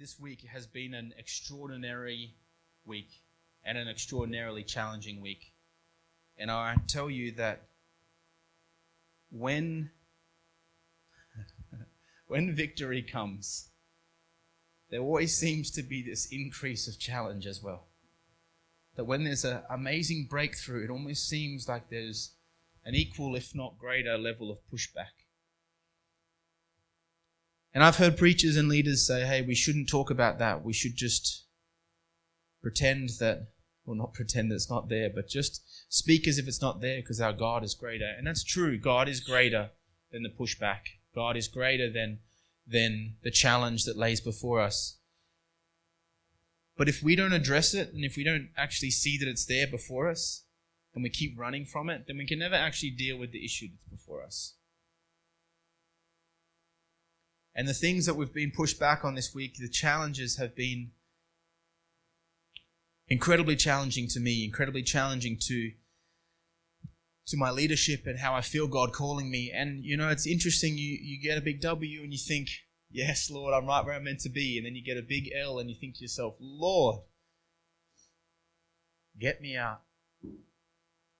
this week has been an extraordinary week and an extraordinarily challenging week. And I tell you that when when victory comes, there always seems to be this increase of challenge as well. That when there's an amazing breakthrough, it almost seems like there's an equal, if not greater, level of pushback. And I've heard preachers and leaders say, hey, we shouldn't talk about that. We should just pretend that, well, not pretend that it's not there, but just speak as if it's not there because our God is greater. And that's true. God is greater than the pushback. God is greater than, than the challenge that lays before us. But if we don't address it and if we don't actually see that it's there before us and we keep running from it, then we can never actually deal with the issue that's before us. And the things that we've been pushed back on this week, the challenges have been incredibly challenging to me, incredibly challenging to to my leadership and how I feel God calling me. And you know, it's interesting. You you get a big W and you think, "Yes, Lord, I'm right where I'm meant to be." And then you get a big L and you think to yourself, "Lord, get me out."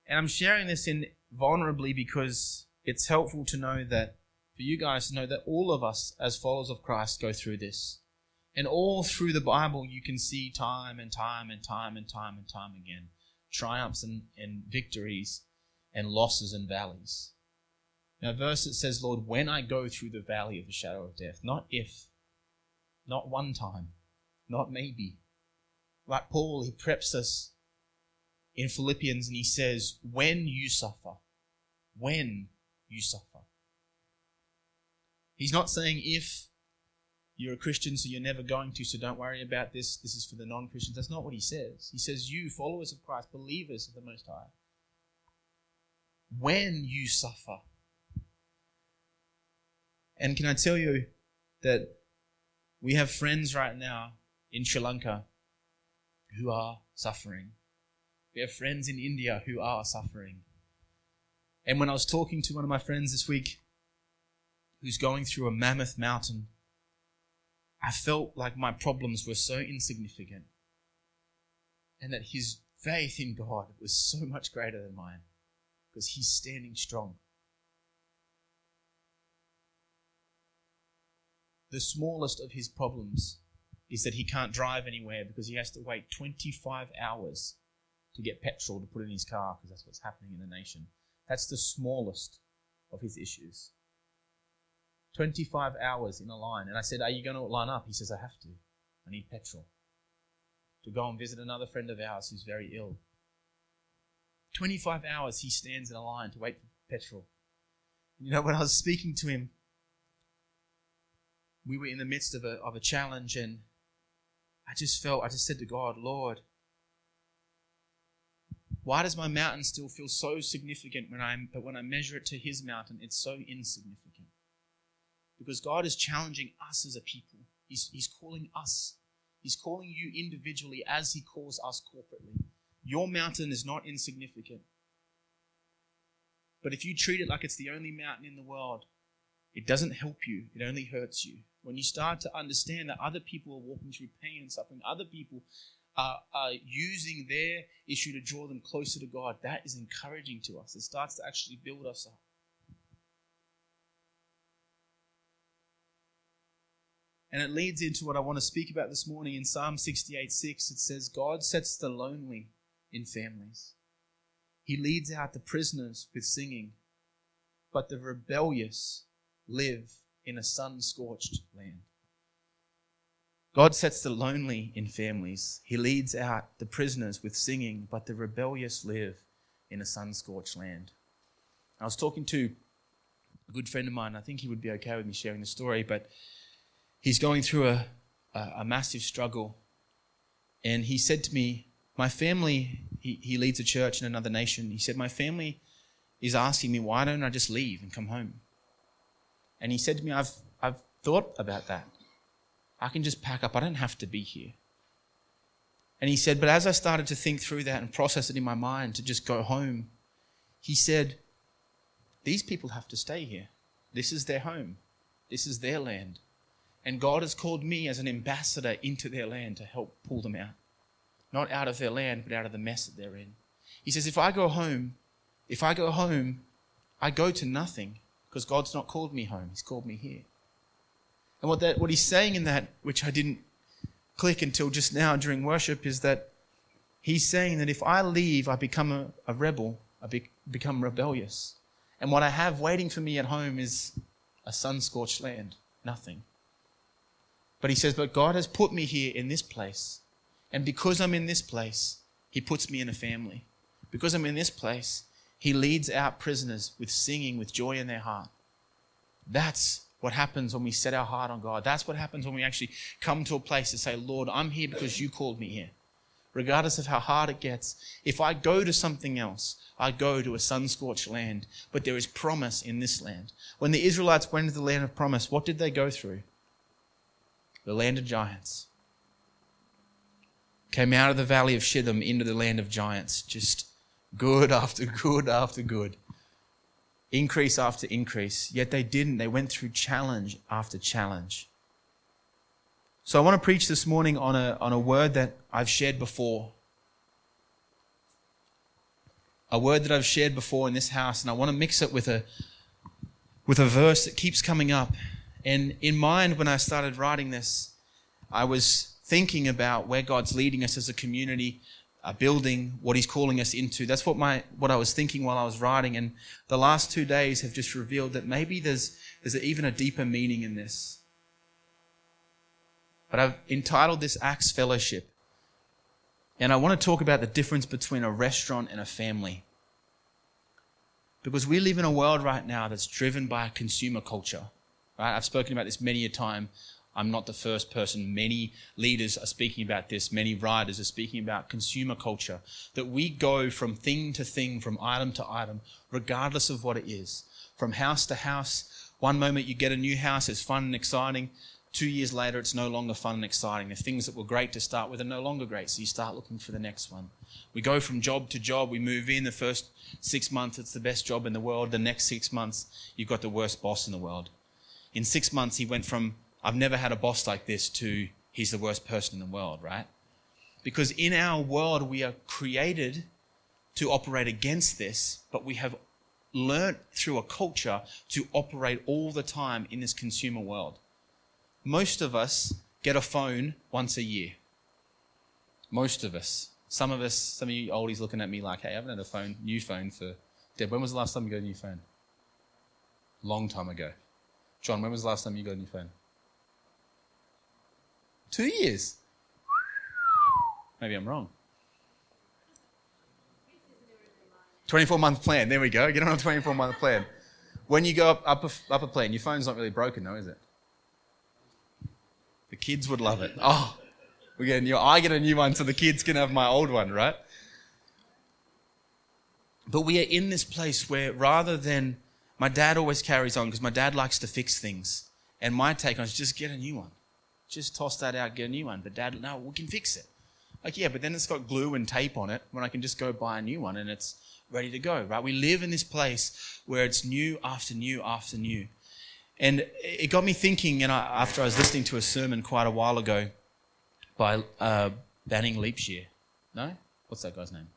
And I'm sharing this in vulnerably because it's helpful to know that for you guys to know that all of us as followers of Christ go through this. And all through the Bible, you can see time and time and time and time and time again triumphs and, and victories and losses and valleys. Now, verse that says, Lord, when I go through the valley of the shadow of death, not if, not one time, not maybe. Like Paul, he preps us in Philippians and he says, when you suffer, when you suffer. He's not saying if you're a Christian, so you're never going to, so don't worry about this. This is for the non Christians. That's not what he says. He says, You, followers of Christ, believers of the Most High, when you suffer. And can I tell you that we have friends right now in Sri Lanka who are suffering. We have friends in India who are suffering. And when I was talking to one of my friends this week, who's going through a mammoth mountain, I felt like my problems were so insignificant and that his faith in God was so much greater than mine because he's standing strong. The smallest of his problems is that he can't drive anywhere because he has to wait 25 hours to get petrol to put in his car because that's what's happening in the nation. That's the smallest of his issues. 25 hours in a line. And I said, Are you going to line up? He says, I have to. I need petrol to go and visit another friend of ours who's very ill. 25 hours he stands in a line to wait for petrol. You know, when I was speaking to him, we were in the midst of a, of a challenge, and I just felt, I just said to God, Lord, why does my mountain still feel so significant when I'm, but when I measure it to his mountain, it's so insignificant? Because God is challenging us as a people. He's, he's calling us. He's calling you individually as He calls us corporately. Your mountain is not insignificant. But if you treat it like it's the only mountain in the world, it doesn't help you, it only hurts you. When you start to understand that other people are walking through pain and suffering, other people are, are using their issue to draw them closer to God, that is encouraging to us. It starts to actually build us up. And it leads into what I want to speak about this morning in Psalm 68 6. It says, God sets the lonely in families. He leads out the prisoners with singing, but the rebellious live in a sun scorched land. God sets the lonely in families. He leads out the prisoners with singing, but the rebellious live in a sun scorched land. I was talking to a good friend of mine. I think he would be okay with me sharing the story, but he's going through a, a, a massive struggle. And he said to me, My family, he, he leads a church in another nation. He said, My family is asking me, why don't I just leave and come home? And he said to me, I've, I've thought about that. I can just pack up, I don't have to be here. And he said, But as I started to think through that and process it in my mind to just go home, he said, These people have to stay here. This is their home, this is their land. And God has called me as an ambassador into their land to help pull them out. Not out of their land, but out of the mess that they're in. He says, if I go home, if I go home, I go to nothing because God's not called me home. He's called me here. And what that, what he's saying in that, which I didn't click until just now during worship, is that he's saying that if I leave, I become a, a rebel. I be, become rebellious. And what I have waiting for me at home is a sun scorched land. Nothing. But he says, But God has put me here in this place. And because I'm in this place, he puts me in a family. Because I'm in this place, he leads out prisoners with singing, with joy in their heart. That's what happens when we set our heart on God. That's what happens when we actually come to a place to say, Lord, I'm here because you called me here. Regardless of how hard it gets, if I go to something else, I go to a sun scorched land, but there is promise in this land. When the Israelites went into the land of promise, what did they go through? The land of giants. Came out of the valley of Shittim into the land of giants. Just good after good after good. Increase after increase. Yet they didn't. They went through challenge after challenge. So I want to preach this morning on a, on a word that I've shared before. A word that I've shared before in this house, and I want to mix it with a, with a verse that keeps coming up. And in mind, when I started writing this, I was thinking about where God's leading us as a community, a building, what He's calling us into. That's what my what I was thinking while I was writing. And the last two days have just revealed that maybe there's there's even a deeper meaning in this. But I've entitled this Acts Fellowship. And I want to talk about the difference between a restaurant and a family. Because we live in a world right now that's driven by a consumer culture. Right? I've spoken about this many a time. I'm not the first person. Many leaders are speaking about this. Many writers are speaking about consumer culture. That we go from thing to thing, from item to item, regardless of what it is. From house to house. One moment you get a new house, it's fun and exciting. Two years later, it's no longer fun and exciting. The things that were great to start with are no longer great, so you start looking for the next one. We go from job to job. We move in. The first six months, it's the best job in the world. The next six months, you've got the worst boss in the world. In six months, he went from, I've never had a boss like this, to, he's the worst person in the world, right? Because in our world, we are created to operate against this, but we have learnt through a culture to operate all the time in this consumer world most of us get a phone once a year. Most of us. Some of us, some of you oldies looking at me like, hey, I haven't had a phone, new phone for. Deb, when was the last time you got a new phone? Long time ago. John, when was the last time you got a new phone? Two years. Maybe I'm wrong. 24 month plan. There we go. Get on a 24 month plan. When you go up, up, a, up a plan, your phone's not really broken though, is it? The kids would love it. Oh, we get a new. I get a new one, so the kids can have my old one, right? But we are in this place where rather than my dad always carries on because my dad likes to fix things, and my take on is just get a new one, just toss that out, get a new one. But dad, no, we can fix it. Like yeah, but then it's got glue and tape on it when I can just go buy a new one and it's ready to go, right? We live in this place where it's new after new after new. And it got me thinking, and after I was listening to a sermon quite a while ago by uh, Banning Liebscher. No? What's that guy's name?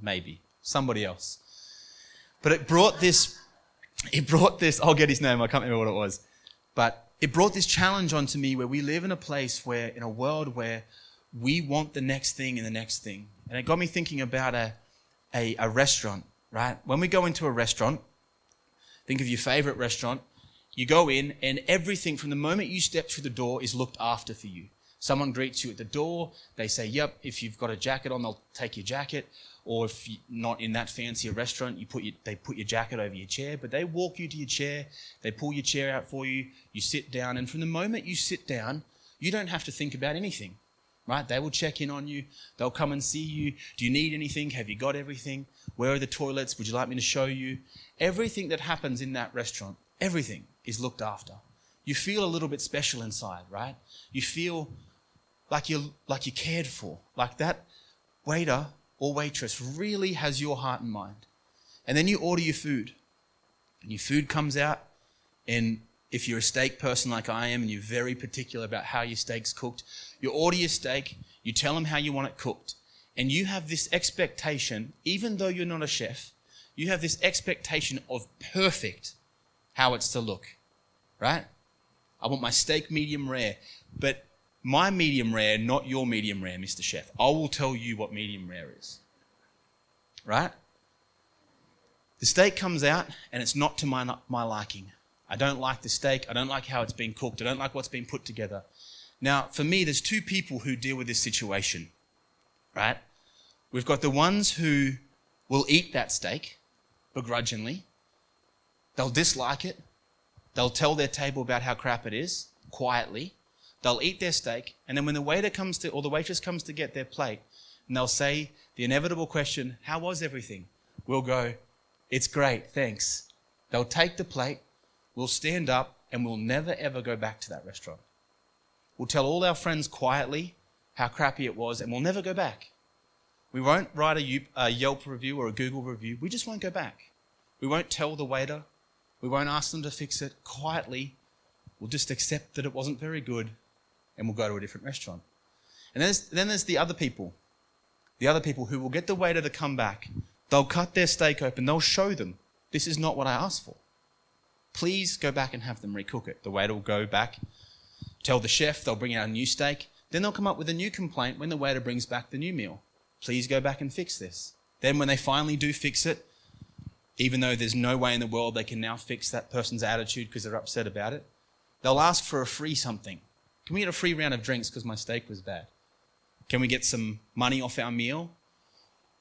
Maybe. Somebody else. But it brought this, it brought this, I'll get his name, I can't remember what it was. But it brought this challenge onto me where we live in a place where, in a world where we want the next thing and the next thing. And it got me thinking about a, a, a restaurant, right? When we go into a restaurant, Think of your favorite restaurant. You go in, and everything from the moment you step through the door is looked after for you. Someone greets you at the door. They say, Yep, if you've got a jacket on, they'll take your jacket. Or if you're not in that fancy restaurant, you put your, they put your jacket over your chair. But they walk you to your chair. They pull your chair out for you. You sit down. And from the moment you sit down, you don't have to think about anything, right? They will check in on you. They'll come and see you. Do you need anything? Have you got everything? Where are the toilets? Would you like me to show you? Everything that happens in that restaurant, everything is looked after. You feel a little bit special inside, right? You feel like you're, like you're cared for, like that waiter or waitress really has your heart and mind. And then you order your food, and your food comes out, and if you're a steak person like I am and you're very particular about how your steak's cooked, you order your steak, you tell them how you want it cooked, and you have this expectation, even though you're not a chef, you have this expectation of perfect how it's to look, right? I want my steak medium rare, but my medium rare, not your medium rare, Mr. Chef. I will tell you what medium rare is, right? The steak comes out and it's not to my, my liking. I don't like the steak. I don't like how it's been cooked. I don't like what's been put together. Now, for me, there's two people who deal with this situation, right? We've got the ones who will eat that steak begrudgingly. They'll dislike it. They'll tell their table about how crap it is quietly. They'll eat their steak, and then when the waiter comes to, or the waitress comes to get their plate, and they'll say the inevitable question, How was everything? We'll go, It's great, thanks. They'll take the plate, we'll stand up, and we'll never ever go back to that restaurant. We'll tell all our friends quietly how crappy it was, and we'll never go back. We won't write a Yelp review or a Google review. We just won't go back. We won't tell the waiter. We won't ask them to fix it. Quietly, we'll just accept that it wasn't very good and we'll go to a different restaurant. And there's, then there's the other people. The other people who will get the waiter to come back. They'll cut their steak open. They'll show them, this is not what I asked for. Please go back and have them recook it. The waiter will go back, tell the chef they'll bring out a new steak. Then they'll come up with a new complaint when the waiter brings back the new meal. Please go back and fix this. Then, when they finally do fix it, even though there's no way in the world they can now fix that person's attitude because they're upset about it, they'll ask for a free something. Can we get a free round of drinks because my steak was bad? Can we get some money off our meal?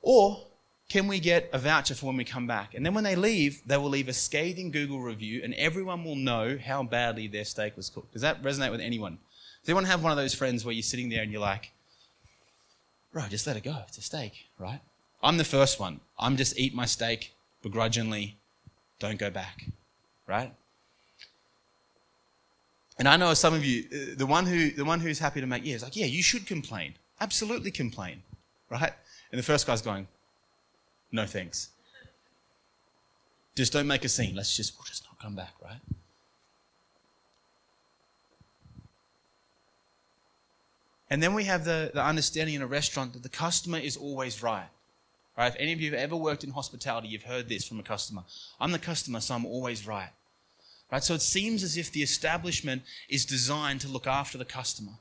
Or can we get a voucher for when we come back? And then when they leave, they will leave a scathing Google review and everyone will know how badly their steak was cooked. Does that resonate with anyone? Does anyone have one of those friends where you're sitting there and you're like, bro, just let it go. It's a steak, right? I'm the first one. I'm just eat my steak begrudgingly, don't go back, right? And I know some of you, uh, the one who the one who's happy to make yeah, is like, yeah, you should complain. Absolutely complain. Right? And the first guy's going, No thanks. Just don't make a scene. Let's just we'll just not come back, right? And then we have the, the understanding in a restaurant that the customer is always right. Right? If any of you have ever worked in hospitality, you've heard this from a customer. I'm the customer, so I'm always right. Right? So it seems as if the establishment is designed to look after the customer.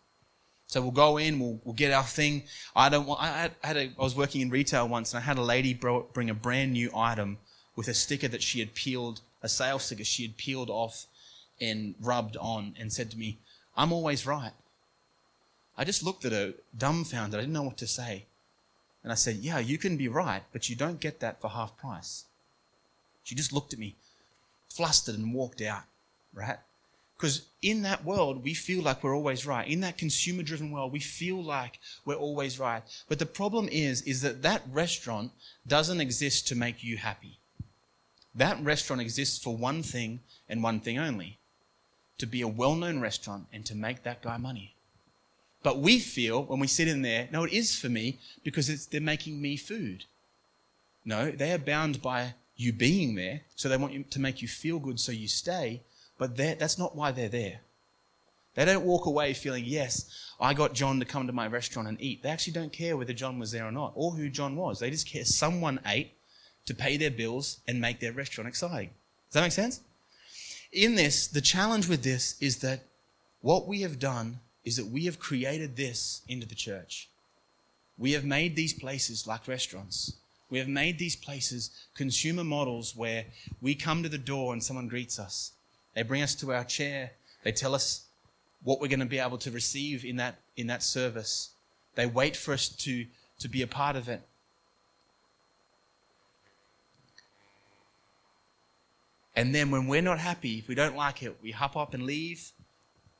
So we'll go in, we'll, we'll get our thing. I don't want, I, had a, I was working in retail once and I had a lady bring a brand new item with a sticker that she had peeled, a sales sticker she had peeled off and rubbed on and said to me, I'm always right. I just looked at her dumbfounded. I didn't know what to say. And I said, Yeah, you can be right, but you don't get that for half price. She just looked at me flustered and walked out, right? Because in that world, we feel like we're always right. In that consumer driven world, we feel like we're always right. But the problem is, is that that restaurant doesn't exist to make you happy. That restaurant exists for one thing and one thing only to be a well known restaurant and to make that guy money. But we feel when we sit in there, no, it is for me because it's they're making me food. No, they are bound by you being there, so they want you to make you feel good so you stay, but that's not why they're there. They don't walk away feeling, yes, I got John to come to my restaurant and eat. They actually don't care whether John was there or not, or who John was. They just care someone ate to pay their bills and make their restaurant exciting. Does that make sense? In this, the challenge with this is that what we have done is that we have created this into the church. We have made these places like restaurants. We have made these places consumer models where we come to the door and someone greets us. They bring us to our chair. They tell us what we're going to be able to receive in that, in that service. They wait for us to, to be a part of it. And then when we're not happy, if we don't like it, we hop up and leave.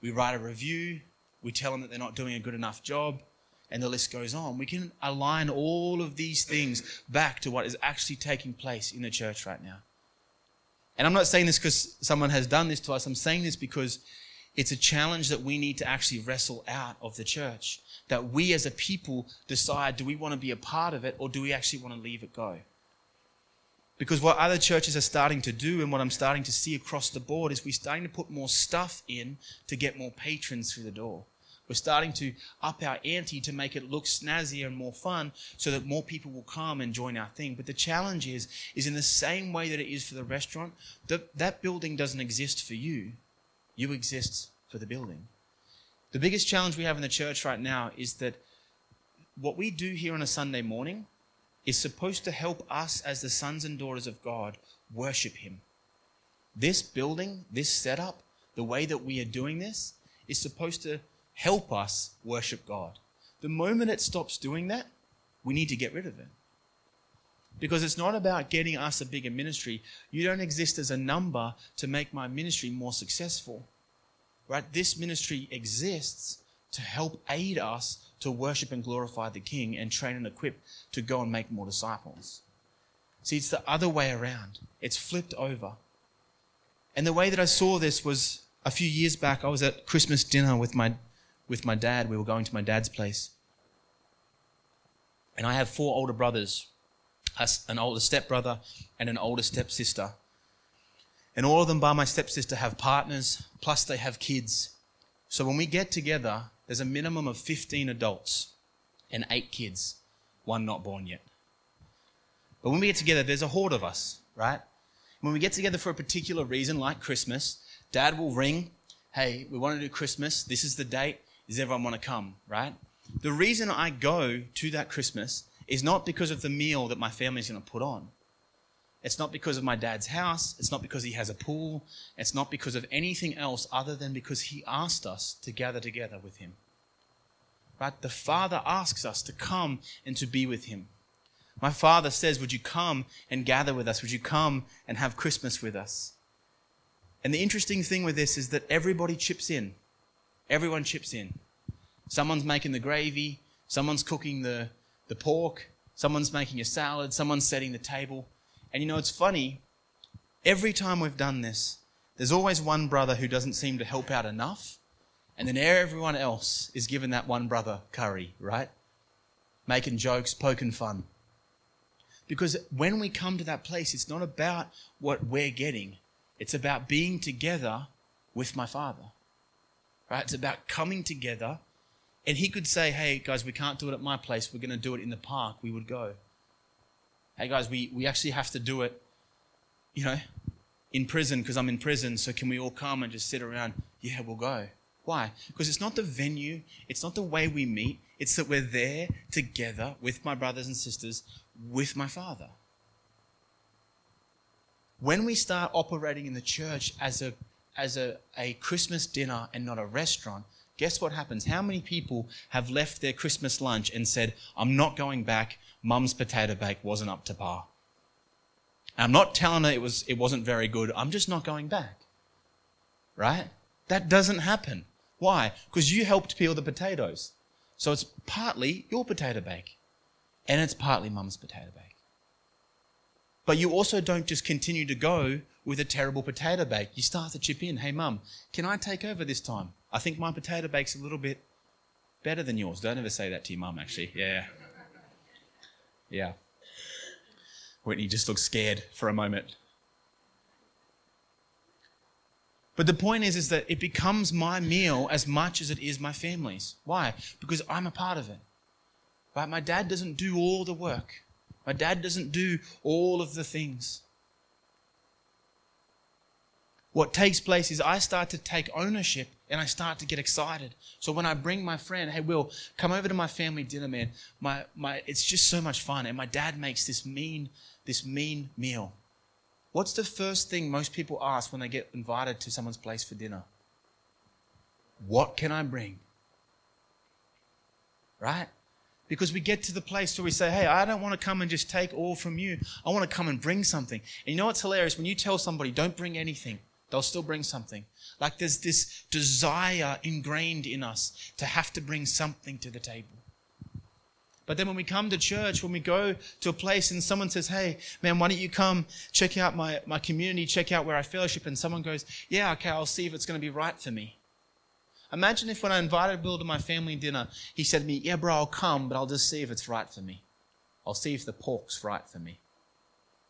We write a review. We tell them that they're not doing a good enough job and the list goes on. We can align all of these things back to what is actually taking place in the church right now. And I'm not saying this because someone has done this to us. I'm saying this because it's a challenge that we need to actually wrestle out of the church. That we as a people decide do we want to be a part of it or do we actually want to leave it go? Because what other churches are starting to do and what I'm starting to see across the board is we're starting to put more stuff in to get more patrons through the door. We're starting to up our ante to make it look snazzier and more fun so that more people will come and join our thing. But the challenge is, is in the same way that it is for the restaurant, that, that building doesn't exist for you. You exist for the building. The biggest challenge we have in the church right now is that what we do here on a Sunday morning is supposed to help us as the sons and daughters of God worship Him. This building, this setup, the way that we are doing this is supposed to help us worship God. The moment it stops doing that, we need to get rid of it. Because it's not about getting us a bigger ministry. You don't exist as a number to make my ministry more successful. Right? This ministry exists to help aid us to worship and glorify the King and train and equip to go and make more disciples. See, it's the other way around. It's flipped over. And the way that I saw this was a few years back, I was at Christmas dinner with my with my dad. We were going to my dad's place. And I have four older brothers an older stepbrother and an older stepsister. And all of them, by my stepsister, have partners, plus they have kids. So when we get together, there's a minimum of 15 adults and eight kids, one not born yet. But when we get together, there's a horde of us, right? When we get together for a particular reason, like Christmas, dad will ring, hey, we want to do Christmas. This is the date. Does everyone want to come, right? The reason I go to that Christmas is not because of the meal that my family's going to put on. It's not because of my dad's house. It's not because he has a pool. It's not because of anything else other than because he asked us to gather together with him. Right? The Father asks us to come and to be with him. My Father says, Would you come and gather with us? Would you come and have Christmas with us? And the interesting thing with this is that everybody chips in. Everyone chips in. Someone's making the gravy, someone's cooking the, the pork, someone's making a salad, someone's setting the table. And you know, it's funny, every time we've done this, there's always one brother who doesn't seem to help out enough, and then everyone else is given that one brother curry, right? Making jokes, poking fun. Because when we come to that place, it's not about what we're getting, it's about being together with my Father. Right? It's about coming together. And he could say, hey, guys, we can't do it at my place. We're going to do it in the park. We would go. Hey, guys, we, we actually have to do it, you know, in prison because I'm in prison. So can we all come and just sit around? Yeah, we'll go. Why? Because it's not the venue, it's not the way we meet, it's that we're there together with my brothers and sisters, with my Father. When we start operating in the church as a as a, a Christmas dinner and not a restaurant, guess what happens? How many people have left their Christmas lunch and said, I'm not going back, mum's potato bake wasn't up to par? I'm not telling her it, was, it wasn't very good, I'm just not going back. Right? That doesn't happen. Why? Because you helped peel the potatoes. So it's partly your potato bake, and it's partly mum's potato bake. But you also don't just continue to go with a terrible potato bake. You start to chip in. Hey, mum, can I take over this time? I think my potato bake's a little bit better than yours. Don't ever say that to your mum, actually. Yeah. Yeah. Whitney just looks scared for a moment. But the point is, is that it becomes my meal as much as it is my family's. Why? Because I'm a part of it. Right? My dad doesn't do all the work. My dad doesn't do all of the things what takes place is I start to take ownership and I start to get excited. So when I bring my friend, hey Will, come over to my family dinner, man. My my it's just so much fun. And my dad makes this mean, this mean meal. What's the first thing most people ask when they get invited to someone's place for dinner? What can I bring? Right? Because we get to the place where we say, hey, I don't want to come and just take all from you. I want to come and bring something. And you know what's hilarious? When you tell somebody, don't bring anything, They'll still bring something. Like there's this desire ingrained in us to have to bring something to the table. But then when we come to church, when we go to a place and someone says, Hey, man, why don't you come check out my, my community, check out where I fellowship? And someone goes, Yeah, okay, I'll see if it's going to be right for me. Imagine if when I invited Bill to my family dinner, he said to me, Yeah, bro, I'll come, but I'll just see if it's right for me. I'll see if the pork's right for me.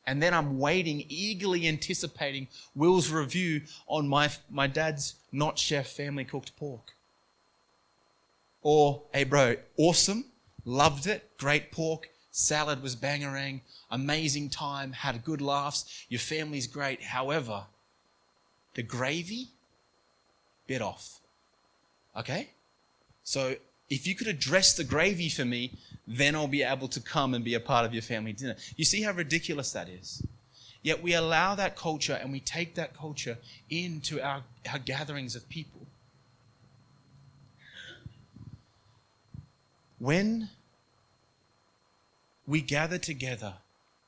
And then I'm waiting, eagerly anticipating Will's review on my, my dad's not chef family cooked pork. Or, hey, bro, awesome, loved it, great pork, salad was bangerang, amazing time, had good laughs, your family's great. However, the gravy, bit off. Okay? So if you could address the gravy for me, then I'll be able to come and be a part of your family dinner. You see how ridiculous that is? Yet we allow that culture and we take that culture into our, our gatherings of people. When we gather together,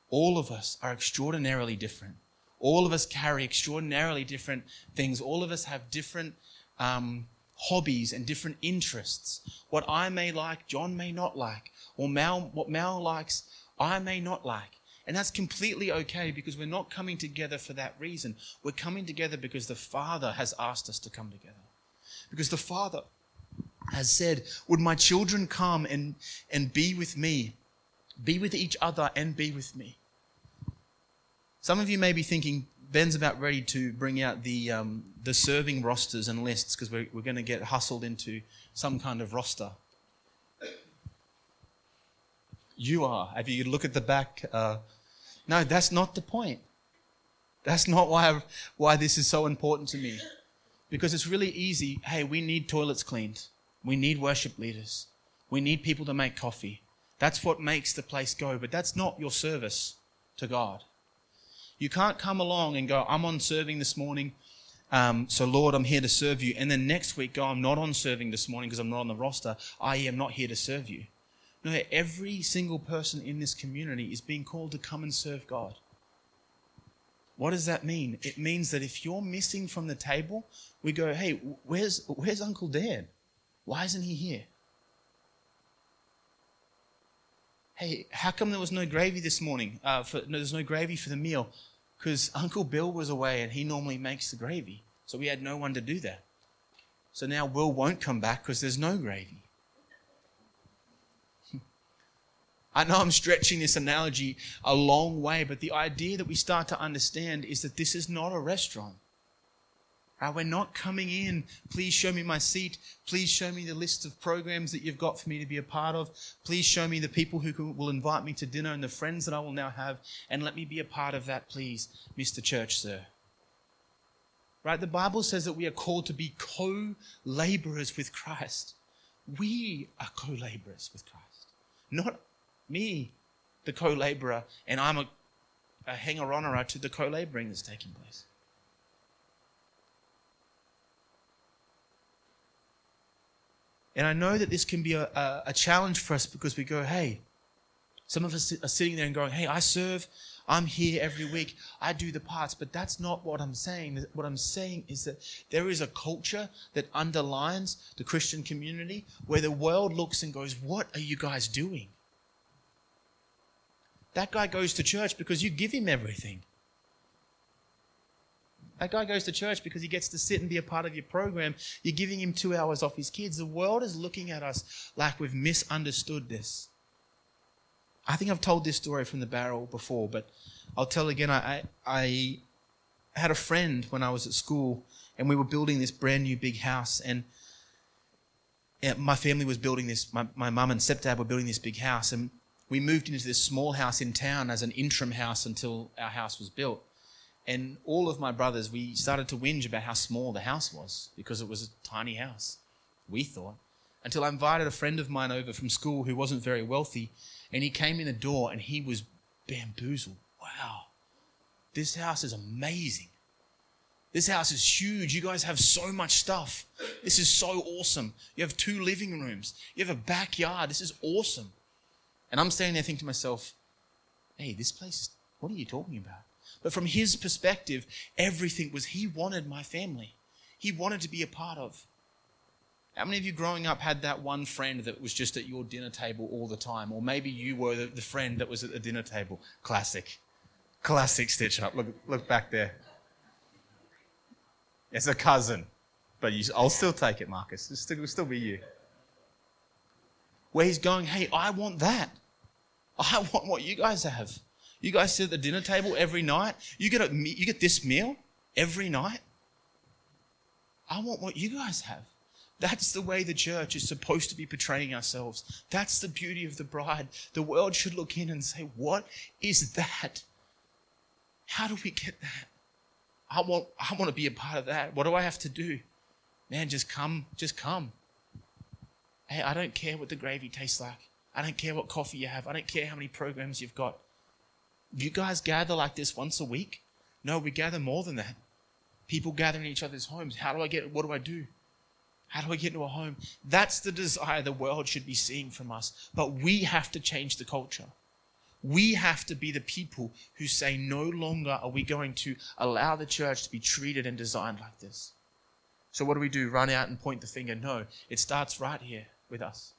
all of us are extraordinarily different. All of us carry extraordinarily different things. All of us have different um, hobbies and different interests. What I may like, John may not like. Or Mal, what Mal likes, I may not like. And that's completely okay because we're not coming together for that reason. We're coming together because the Father has asked us to come together. Because the Father has said, Would my children come and, and be with me, be with each other, and be with me? Some of you may be thinking, Ben's about ready to bring out the, um, the serving rosters and lists because we're, we're going to get hustled into some kind of roster. You are. If you look at the back, uh, no, that's not the point. That's not why, why this is so important to me. Because it's really easy. Hey, we need toilets cleaned. We need worship leaders. We need people to make coffee. That's what makes the place go. But that's not your service to God. You can't come along and go, I'm on serving this morning. Um, so, Lord, I'm here to serve you. And then next week, go, I'm not on serving this morning because I'm not on the roster. I am not here to serve you. No, every single person in this community is being called to come and serve God. What does that mean? It means that if you're missing from the table, we go, hey, where's, where's Uncle Dan? Why isn't he here? Hey, how come there was no gravy this morning? Uh, for, no, there's no gravy for the meal because Uncle Bill was away and he normally makes the gravy. So we had no one to do that. So now Will won't come back because there's no gravy. I know I'm stretching this analogy a long way, but the idea that we start to understand is that this is not a restaurant. Uh, we're not coming in, please show me my seat. Please show me the list of programs that you've got for me to be a part of. Please show me the people who will invite me to dinner and the friends that I will now have. And let me be a part of that, please, Mr. Church, sir. Right? The Bible says that we are called to be co laborers with Christ. We are co laborers with Christ. Not me, the co laborer, and I'm a, a hanger onerer to the co laboring that's taking place. And I know that this can be a, a, a, challenge for us because we go, hey, some of us are sitting there and going, hey, I serve, I'm here every week, I do the parts. But that's not what I'm saying. What I'm saying is that there is a culture that underlines the Christian community where the world looks and goes, what are you guys doing? That guy goes to church because you give him everything. That guy goes to church because he gets to sit and be a part of your program. You're giving him two hours off his kids. The world is looking at us like we've misunderstood this. I think I've told this story from the barrel before, but I'll tell again. I, I had a friend when I was at school, and we were building this brand new big house, and my family was building this. My, my mum and stepdad were building this big house, and we moved into this small house in town as an interim house until our house was built. And all of my brothers, we started to whinge about how small the house was because it was a tiny house, we thought. Until I invited a friend of mine over from school who wasn't very wealthy, and he came in the door and he was bamboozled. Wow, this house is amazing. This house is huge. You guys have so much stuff. This is so awesome. You have two living rooms. You have a backyard. This is awesome. And I'm standing there thinking to myself, hey, this place is, what are you talking about? But from his perspective, everything was he wanted my family. He wanted to be a part of. How many of you growing up had that one friend that was just at your dinner table all the time? Or maybe you were the, the friend that was at the dinner table. Classic. Classic stitch up. Look, look back there. It's a cousin. But you, I'll still take it, Marcus. It'll still, it'll still be you. Where he's going, hey, I want that. I want what you guys have. You guys sit at the dinner table every night. You get a, you get this meal every night. I want what you guys have. That's the way the church is supposed to be portraying ourselves. That's the beauty of the bride. The world should look in and say, What is that? How do we get that? I want, I want to be a part of that. What do I have to do? Man, just come, just come. Hey, I don't care what the gravy tastes like. I don't care what coffee you have. I don't care how many programs you've got. You guys gather like this once a week? No, we gather more than that. People gather in each other's homes. How do I get, what do I do? How do I get into a home? That's the desire the world should be seeing from us. But we have to change the culture. We have to be the people who say, no longer are we going to allow the church to be treated and designed like this. So, what do we do? Run out and point the finger? No, it starts right here with us.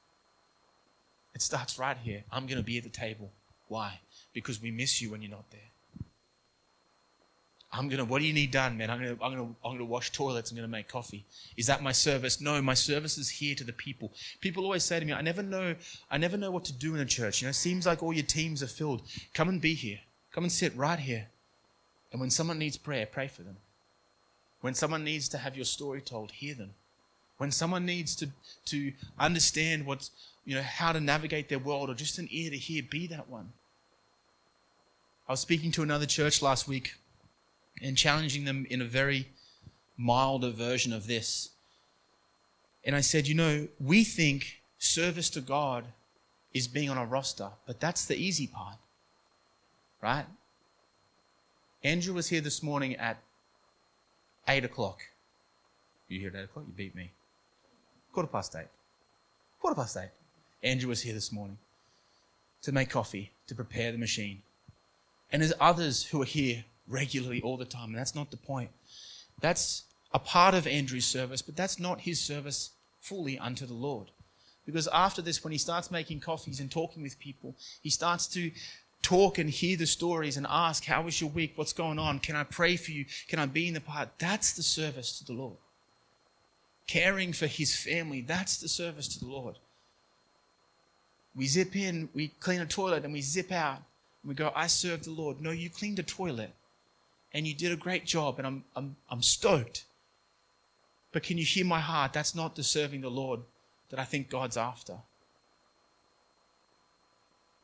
It starts right here. I'm going to be at the table. Why? Because we miss you when you're not there. I'm gonna. What do you need done, man? I'm gonna. I'm gonna. I'm gonna wash toilets. I'm gonna make coffee. Is that my service? No, my service is here to the people. People always say to me, "I never know. I never know what to do in a church. You know, it seems like all your teams are filled. Come and be here. Come and sit right here. And when someone needs prayer, pray for them. When someone needs to have your story told, hear them. When someone needs to to understand what's you know how to navigate their world or just an ear to hear, be that one. I was speaking to another church last week and challenging them in a very milder version of this. And I said, you know, we think service to God is being on a roster, but that's the easy part, right? Andrew was here this morning at 8 o'clock. You here at 8 o'clock? You beat me. Quarter past 8. Quarter past 8. Andrew was here this morning to make coffee, to prepare the machine. And there's others who are here regularly all the time. And that's not the point. That's a part of Andrew's service, but that's not his service fully unto the Lord. Because after this, when he starts making coffees and talking with people, he starts to talk and hear the stories and ask, How was your week? What's going on? Can I pray for you? Can I be in the part? That's the service to the Lord. Caring for his family, that's the service to the Lord. We zip in, we clean a toilet, and we zip out. And we go, I serve the Lord. No, you cleaned a toilet and you did a great job, and I'm, I'm, I'm stoked. But can you hear my heart? That's not the serving the Lord that I think God's after.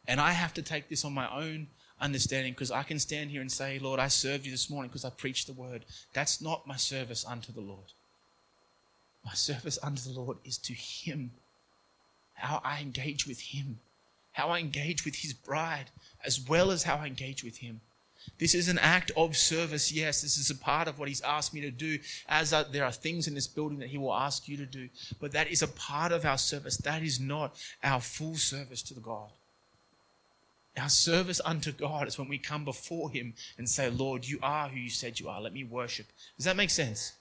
And I have to take this on my own understanding because I can stand here and say, Lord, I served you this morning because I preached the word. That's not my service unto the Lord. My service unto the Lord is to Him. How I engage with Him, how I engage with His bride, as well as how I engage with Him. This is an act of service, yes. This is a part of what He's asked me to do, as there are things in this building that He will ask you to do. But that is a part of our service. That is not our full service to the God. Our service unto God is when we come before Him and say, Lord, you are who you said you are. Let me worship. Does that make sense?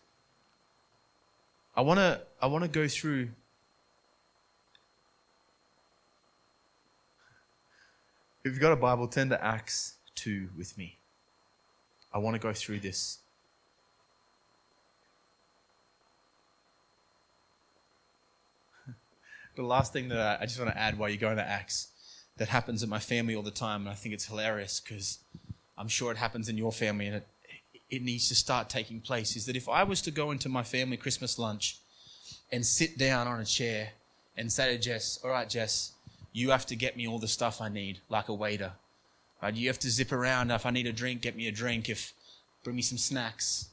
I want to I want to go through If you've got a Bible, turn to Acts 2 with me. I want to go through this. the last thing that I just want to add while you're going to Acts that happens in my family all the time, and I think it's hilarious because I'm sure it happens in your family and it, it needs to start taking place, is that if I was to go into my family Christmas lunch and sit down on a chair and say to Jess, All right, Jess, you have to get me all the stuff I need, like a waiter. Right? You have to zip around. If I need a drink, get me a drink. If bring me some snacks.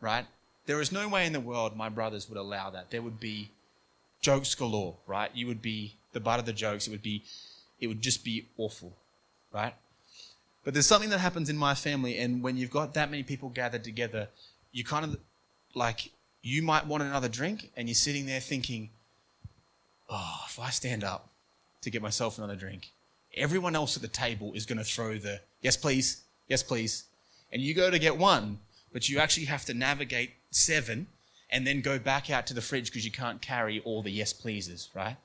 Right? There is no way in the world my brothers would allow that. There would be jokes galore, right? You would be the butt of the jokes. It would be, it would just be awful, right? But there's something that happens in my family, and when you've got that many people gathered together, you kind of like you might want another drink, and you're sitting there thinking, "Oh, if I stand up to get myself another drink, everyone else at the table is going to throw the yes, please, yes, please. And you go to get one, but you actually have to navigate seven and then go back out to the fridge because you can't carry all the yes, pleases, right?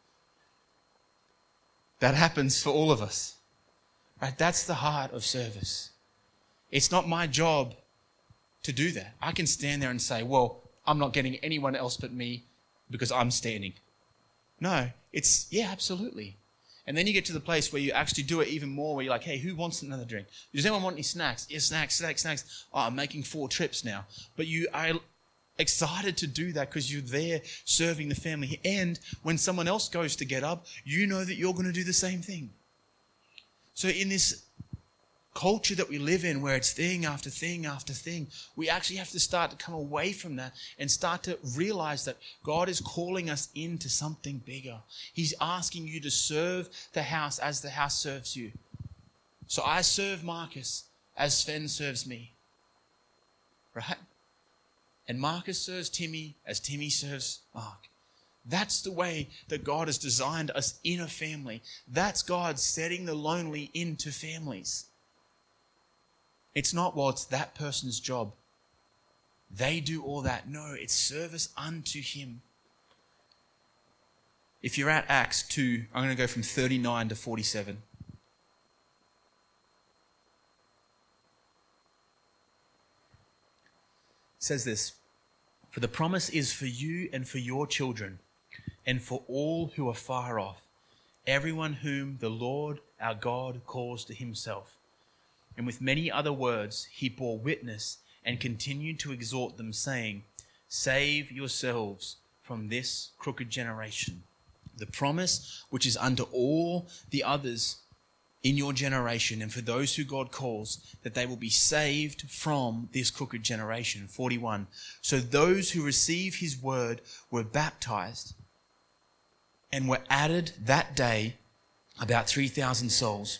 That happens for all of us. Right? That's the heart of service. It's not my job to do that. I can stand there and say, well, I'm not getting anyone else but me because I'm standing. No, it's, yeah, absolutely. And then you get to the place where you actually do it even more, where you're like, hey, who wants another drink? Does anyone want any snacks? Yeah, snacks, snacks, snacks. Oh, I'm making four trips now. But you are excited to do that because you're there serving the family. And when someone else goes to get up, you know that you're going to do the same thing. So in this culture that we live in where it's thing after thing after thing, we actually have to start to come away from that and start to realize that God is calling us into something bigger. He's asking you to serve the house as the house serves you. So I serve Marcus as Sven serves me. Right? And Marcus serves Timmy as Timmy serves Mark. That's the way that God has designed us in a family. That's God setting the lonely into families. It's not, well, it's that person's job. They do all that. No, it's service unto Him. If you're at Acts 2, I'm going to go from 39 to 47. says this For the promise is for you and for your children, and for all who are far off, everyone whom the Lord our God calls to himself. And with many other words he bore witness and continued to exhort them, saying, Save yourselves from this crooked generation. The promise which is unto all the others in your generation and for those who God calls, that they will be saved from this crooked generation. 41. So those who receive his word were baptized and were added that day about 3,000 souls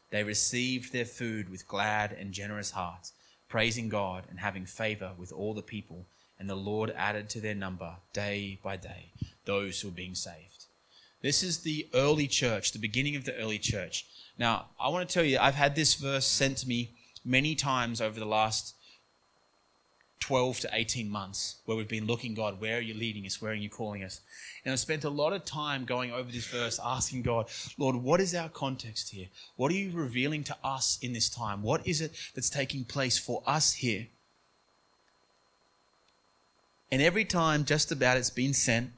they received their food with glad and generous hearts, praising God and having favor with all the people. And the Lord added to their number day by day those who were being saved. This is the early church, the beginning of the early church. Now, I want to tell you, I've had this verse sent to me many times over the last 12 to 18 months where we've been looking, God, where are you leading us? Where are you calling us? And I've spent a lot of time going over this verse, asking God, Lord, what is our context here? What are you revealing to us in this time? What is it that's taking place for us here? And every time, just about, it's been sent,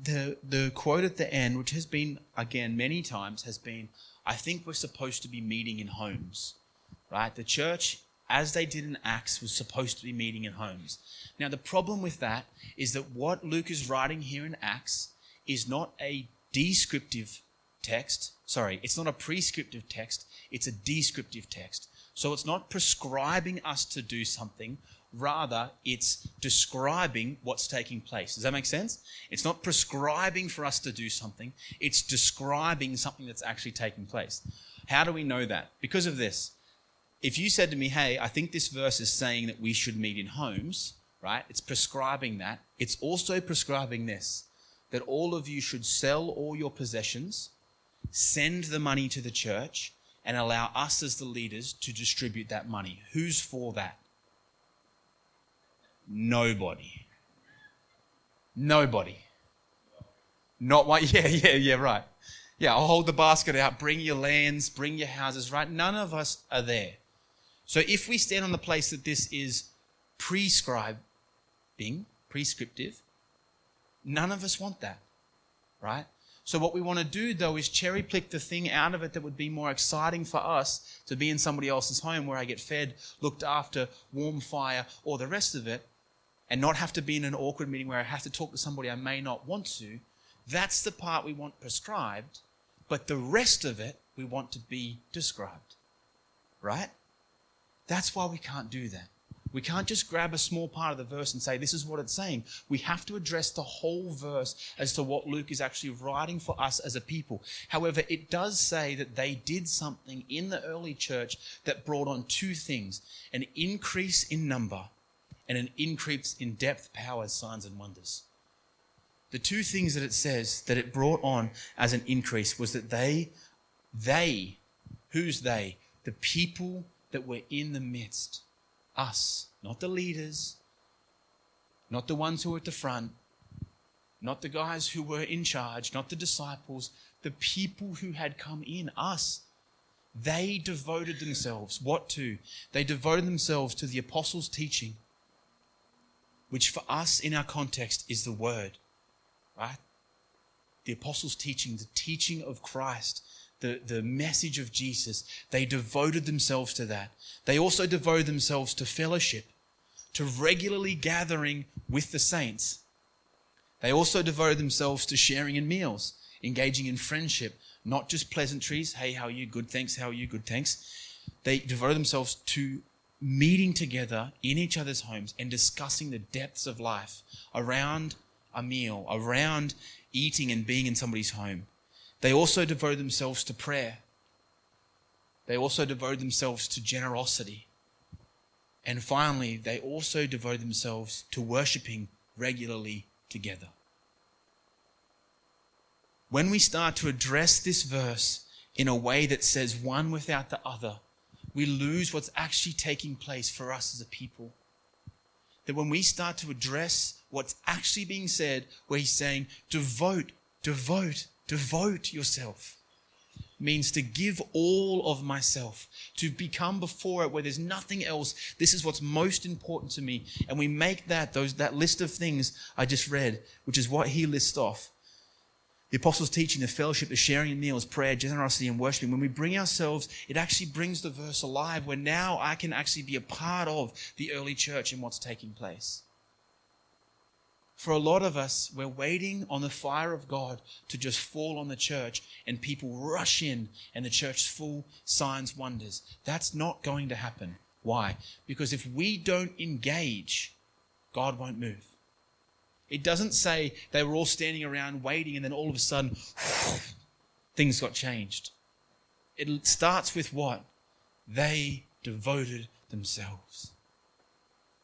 the, the quote at the end, which has been, again, many times, has been, I think we're supposed to be meeting in homes, right? The church as they did in Acts, was supposed to be meeting in homes. Now, the problem with that is that what Luke is writing here in Acts is not a descriptive text. Sorry, it's not a prescriptive text, it's a descriptive text. So it's not prescribing us to do something, rather, it's describing what's taking place. Does that make sense? It's not prescribing for us to do something, it's describing something that's actually taking place. How do we know that? Because of this if you said to me, hey, I think this verse is saying that we should meet in homes, right? It's prescribing that. It's also prescribing this that all of you should sell all your possessions, send the money to the church, and allow us as the leaders to distribute that money. Who's for that? Nobody. Nobody. Not one. Yeah, yeah, yeah, right. Yeah, I'll hold the basket out. Bring your lands, bring your houses, right? None of us are there. So if we stand on the place that this is prescribing, prescriptive, none of us want that, right? So what we want to do though is cherry pick the thing out of it that would be more exciting for us to be in somebody else's home where I get fed, looked after, warm fire, or the rest of it, and not have to be in an awkward meeting where I have to talk to somebody I may not want to. That's the part we want prescribed, but the rest of it we want to be described. Right? That's why we can't do that. We can't just grab a small part of the verse and say, this is what it's saying. We have to address the whole verse as to what Luke is actually writing for us as a people. However, it does say that they did something in the early church that brought on two things an increase in number and an increase in depth, power, signs, and wonders. the two things that it says that it brought on as an increase was that they, they, who's they? The people that were in the midst. Us, not the leaders, not the ones who were at the front, not the guys who were in charge, not the disciples, the people who had come in, us. They devoted themselves. What to? They devoted themselves to the apostles' teaching, which for us in our context is the word, right? The apostles' teaching, the teaching of Christ, the, the message of Jesus. They devoted themselves to that. They also devoted themselves to fellowship, to regularly gathering with the saints. They also devoted themselves to sharing in meals, engaging in friendship, not just pleasantries. Hey, how are you? Good, thanks. How are you? Good, thanks. They devoted themselves to meeting together in each other's homes and discussing the depths of life around a meal, around eating and being in somebody's home. They also devote themselves to prayer. They also devote themselves to generosity. And finally, they also devote themselves to worshiping regularly together. When we start to address this verse in a way that says one without the other, we lose what's actually taking place for us as a people. That when we start to address what's actually being said, where he's saying, devote, devote, devote yourself, means to give all of myself, to become before it where there's nothing else. This is what's most important to me. And we make that, those, that list of things I just read, which is what he lists off. The apostles' teaching, the fellowship, the sharing of meals, prayer, generosity, and worshiping. When we bring ourselves, it actually brings the verse alive where now I can actually be a part of the early church and what's taking place. For a lot of us, we're waiting on the fire of God to just fall on the church and people rush in and the church's full signs, wonders. That's not going to happen. Why? Because if we don't engage, God won't move. It doesn't say they were all standing around waiting and then all of a sudden things got changed. It starts with what? They devoted themselves.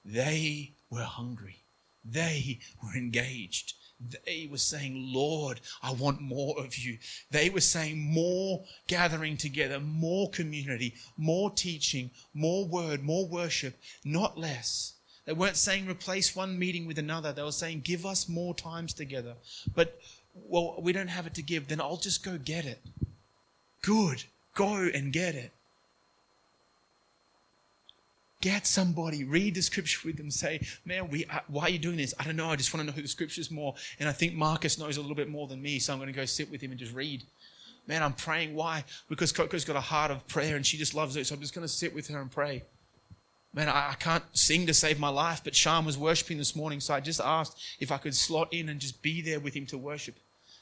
They were hungry. They were engaged. They were saying, Lord, I want more of you. They were saying more gathering together, more community, more teaching, more word, more worship, not less. They weren't saying replace one meeting with another. They were saying give us more times together. But, well, we don't have it to give. Then I'll just go get it. Good. Go and get it. Get somebody, read the scripture with them, say, Man, we, uh, why are you doing this? I don't know. I just want to know who the scripture's more. And I think Marcus knows a little bit more than me, so I'm going to go sit with him and just read. Man, I'm praying. Why? Because Coco's got a heart of prayer and she just loves it. So I'm just going to sit with her and pray. Man, I, I can't sing to save my life, but Sham was worshiping this morning, so I just asked if I could slot in and just be there with him to worship.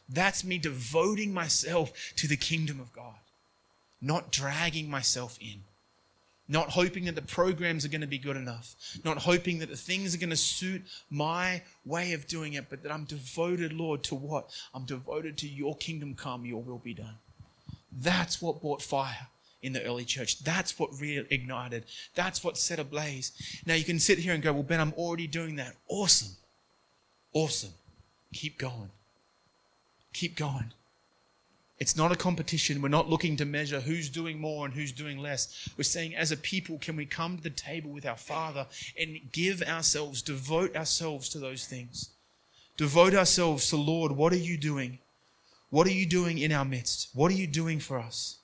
That's me devoting myself to the kingdom of God, not dragging myself in not hoping that the programs are going to be good enough, not hoping that the things are going to suit my way of doing it, but that I'm devoted, Lord, to what? I'm devoted to your kingdom come, your will be done. That's what brought fire in the early church. That's what reignited. That's what set ablaze. Now you can sit here and go, Well, Ben, I'm already doing that. Awesome. Awesome. Keep going. Keep going. It's not a competition. We're not looking to measure who's doing more and who's doing less. We're saying, as a people, can we come to the table with our Father and give ourselves, devote ourselves to those things? Devote ourselves to, Lord, what are you doing? What are you doing in our midst? What are you doing for us?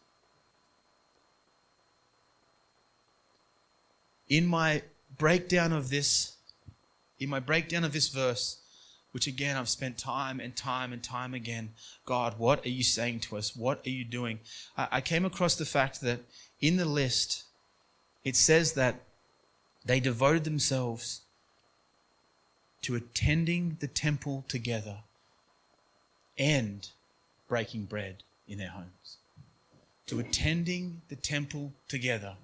In my breakdown of this, in my breakdown of this verse, which again I've spent time and time and time again. God, what are you saying to us? What are you doing? I, came across the fact that in the list, it says that they devoted themselves to attending the temple together and breaking bread in their homes. To attending the temple together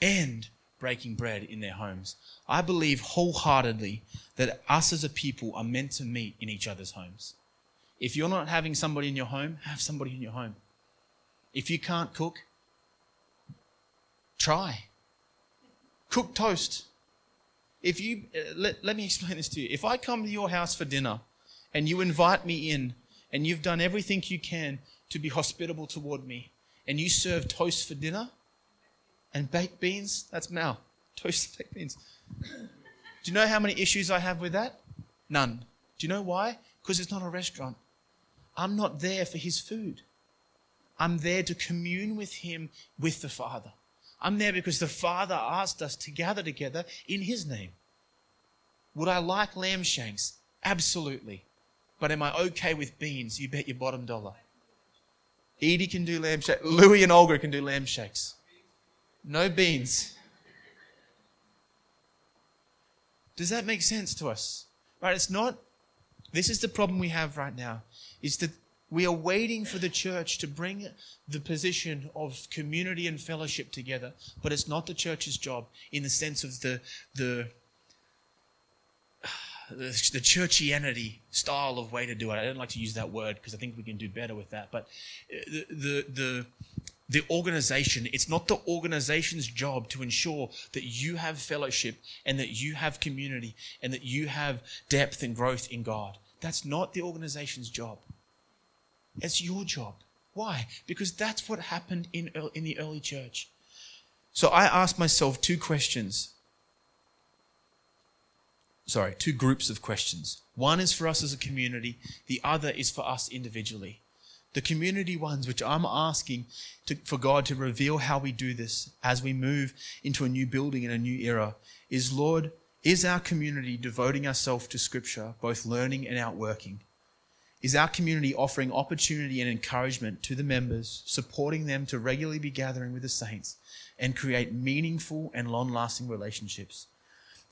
and breaking bread in their homes. I believe wholeheartedly that us as a people are meant to meet in each other's homes. If you're not having somebody in your home, have somebody in your home. If you can't cook, try. Cook toast. If you, uh, let, let me explain this to you. If I come to your house for dinner and you invite me in and you've done everything you can to be hospitable toward me and you serve toast for dinner and baked beans, that's Mal. Toast and baked beans. Do you know how many issues I have with that? None. Do you know why? Because it's not a restaurant. I'm not there for his food. I'm there to commune with him with the Father. I'm there because the Father asked us to gather together in his name. Would I like lamb shanks? Absolutely. But am I okay with beans? You bet your bottom dollar. Edie can do lamb shakes. Louie and Olga can do lamb shakes. No beans. Does that make sense to us? Right? It's not. This is the problem we have right now. Is that we are waiting for the church to bring the position of community and fellowship together, but it's not the church's job in the sense of the the the, the churchianity style of way to do it. I don't like to use that word because I think we can do better with that. But uh, the, the, the, the organization, it's not the organization's job to ensure that you have fellowship and that you have community and that you have depth and growth in God. That's not the organization's job. It's your job. Why? Because that's what happened in, in the early church. So I asked myself two questions sorry, two groups of questions. One is for us as a community, the other is for us individually. The community ones, which I'm asking to, for God to reveal how we do this as we move into a new building and a new era, is Lord, is our community devoting ourselves to Scripture, both learning and outworking? Is our community offering opportunity and encouragement to the members, supporting them to regularly be gathering with the saints and create meaningful and long lasting relationships?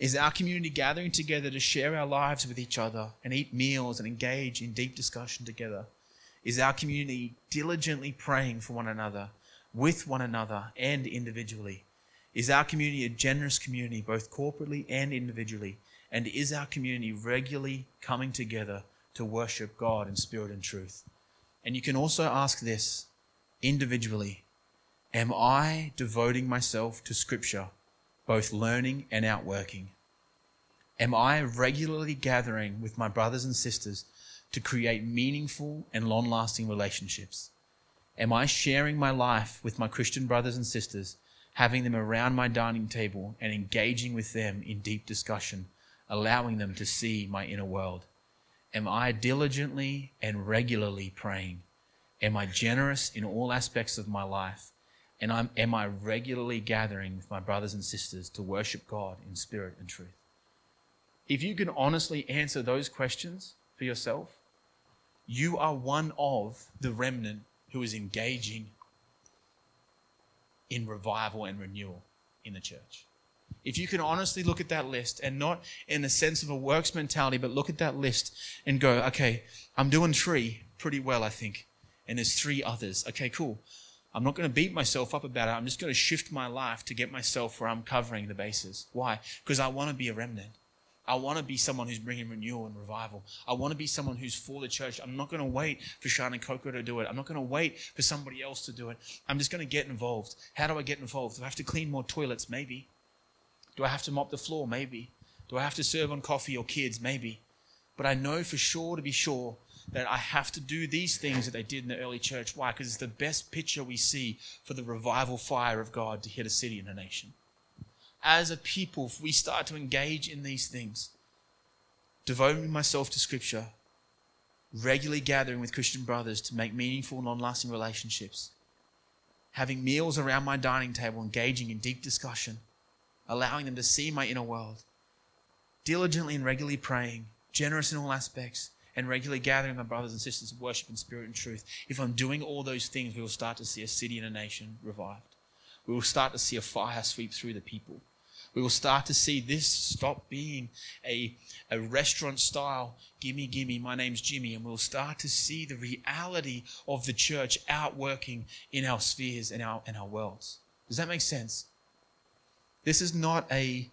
is our community gathering together to share our lives with each other and eat meals and engage in deep discussion together? Is our community diligently praying for one another, with one another, and individually? Is our community a generous community, both corporately and individually? And is our community regularly coming together to worship God in spirit and truth? And you can also ask this individually Am I devoting myself to Scripture? both learning and outworking? Am I regularly gathering with my brothers and sisters to create meaningful and long lasting relationships? Am I sharing my life with my Christian brothers and sisters, having them around my dining table and engaging with them in deep discussion, allowing them to see my inner world? Am I diligently and regularly praying? Am I generous in all aspects of my life? And I'm, am I regularly gathering with my brothers and sisters to worship God in spirit and truth? If you can honestly answer those questions for yourself, you are one of the remnant who is engaging in revival and renewal in the church. If you can honestly look at that list and not in the sense of a works mentality, but look at that list and go, okay, I'm doing three pretty well, I think. And there's three others. Okay, cool. I'm not going to beat myself up about it. I'm just going to shift my life to get myself where I'm covering the bases. Why? Because I want to be a remnant. I want to be someone who's bringing renewal and revival. I want to be someone who's for the church. I'm not going to wait for Sean and Coco to do it. I'm not going to wait for somebody else to do it. I'm just going to get involved. How do I get involved? Do I have to clean more toilets? Maybe. Do I have to mop the floor? Maybe. Do I have to serve on coffee or kids? Maybe. But I know for sure to be sure that I have to do these things that they did in the early church. Why? Because it's the best picture we see for the revival fire of God to hit a city and a nation. As a people, if we start to engage in these things, devoting myself to Scripture, regularly gathering with Christian brothers to make meaningful, non lasting relationships, having meals around my dining table, engaging in deep discussion, allowing them to see my inner world, diligently and regularly praying, generous in all aspects, and regularly gathering my brothers and sisters of worship in spirit and truth, if I'm doing all those things, we will start to see a city and a nation revived. We will start to see a fire sweep through the people. We will start to see this stop being a, a restaurant style, gimme, gimme, my name's Jimmy, and we'll start to see the reality of the church outworking in our spheres and our, and our worlds. Does that make sense? This is not a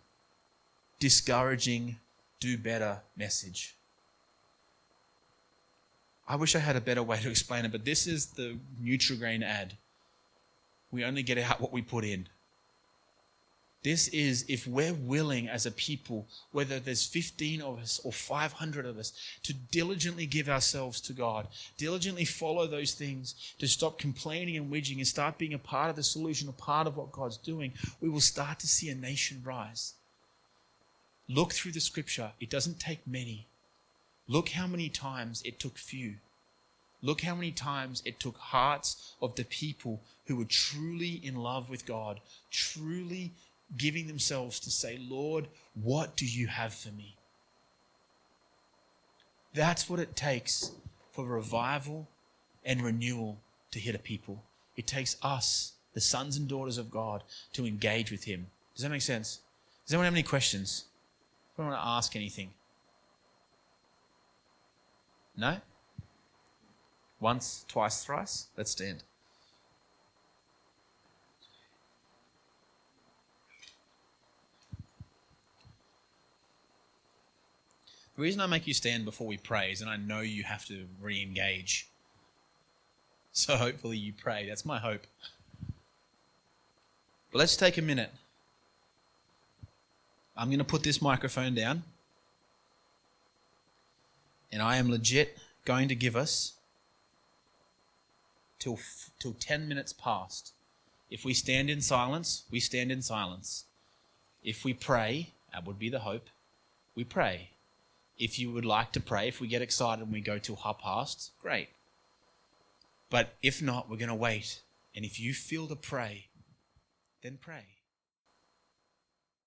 discouraging, do better message. I wish I had a better way to explain it, but this is the Nutrigrain ad. We only get out what we put in. This is if we're willing as a people, whether there's 15 of us or 500 of us, to diligently give ourselves to God, diligently follow those things, to stop complaining and whinging and start being a part of the solution, a part of what God's doing, we will start to see a nation rise. Look through the scripture. It doesn't take many. Look how many times it took few. Look how many times it took hearts of the people who were truly in love with God, truly giving themselves to say, Lord, what do you have for me? That's what it takes for revival and renewal to hit a people. It takes us, the sons and daughters of God, to engage with Him. Does that make sense? Does anyone have any questions? Anyone want to ask anything. No? Once, twice, thrice? Let's stand. The reason I make you stand before we pray is, and I know you have to re engage. So hopefully you pray. That's my hope. But let's take a minute. I'm going to put this microphone down. And I am legit going to give us till, till 10 minutes past. If we stand in silence, we stand in silence. If we pray, that would be the hope, we pray. If you would like to pray, if we get excited and we go till half past, great. But if not, we're going to wait. And if you feel to pray, then pray.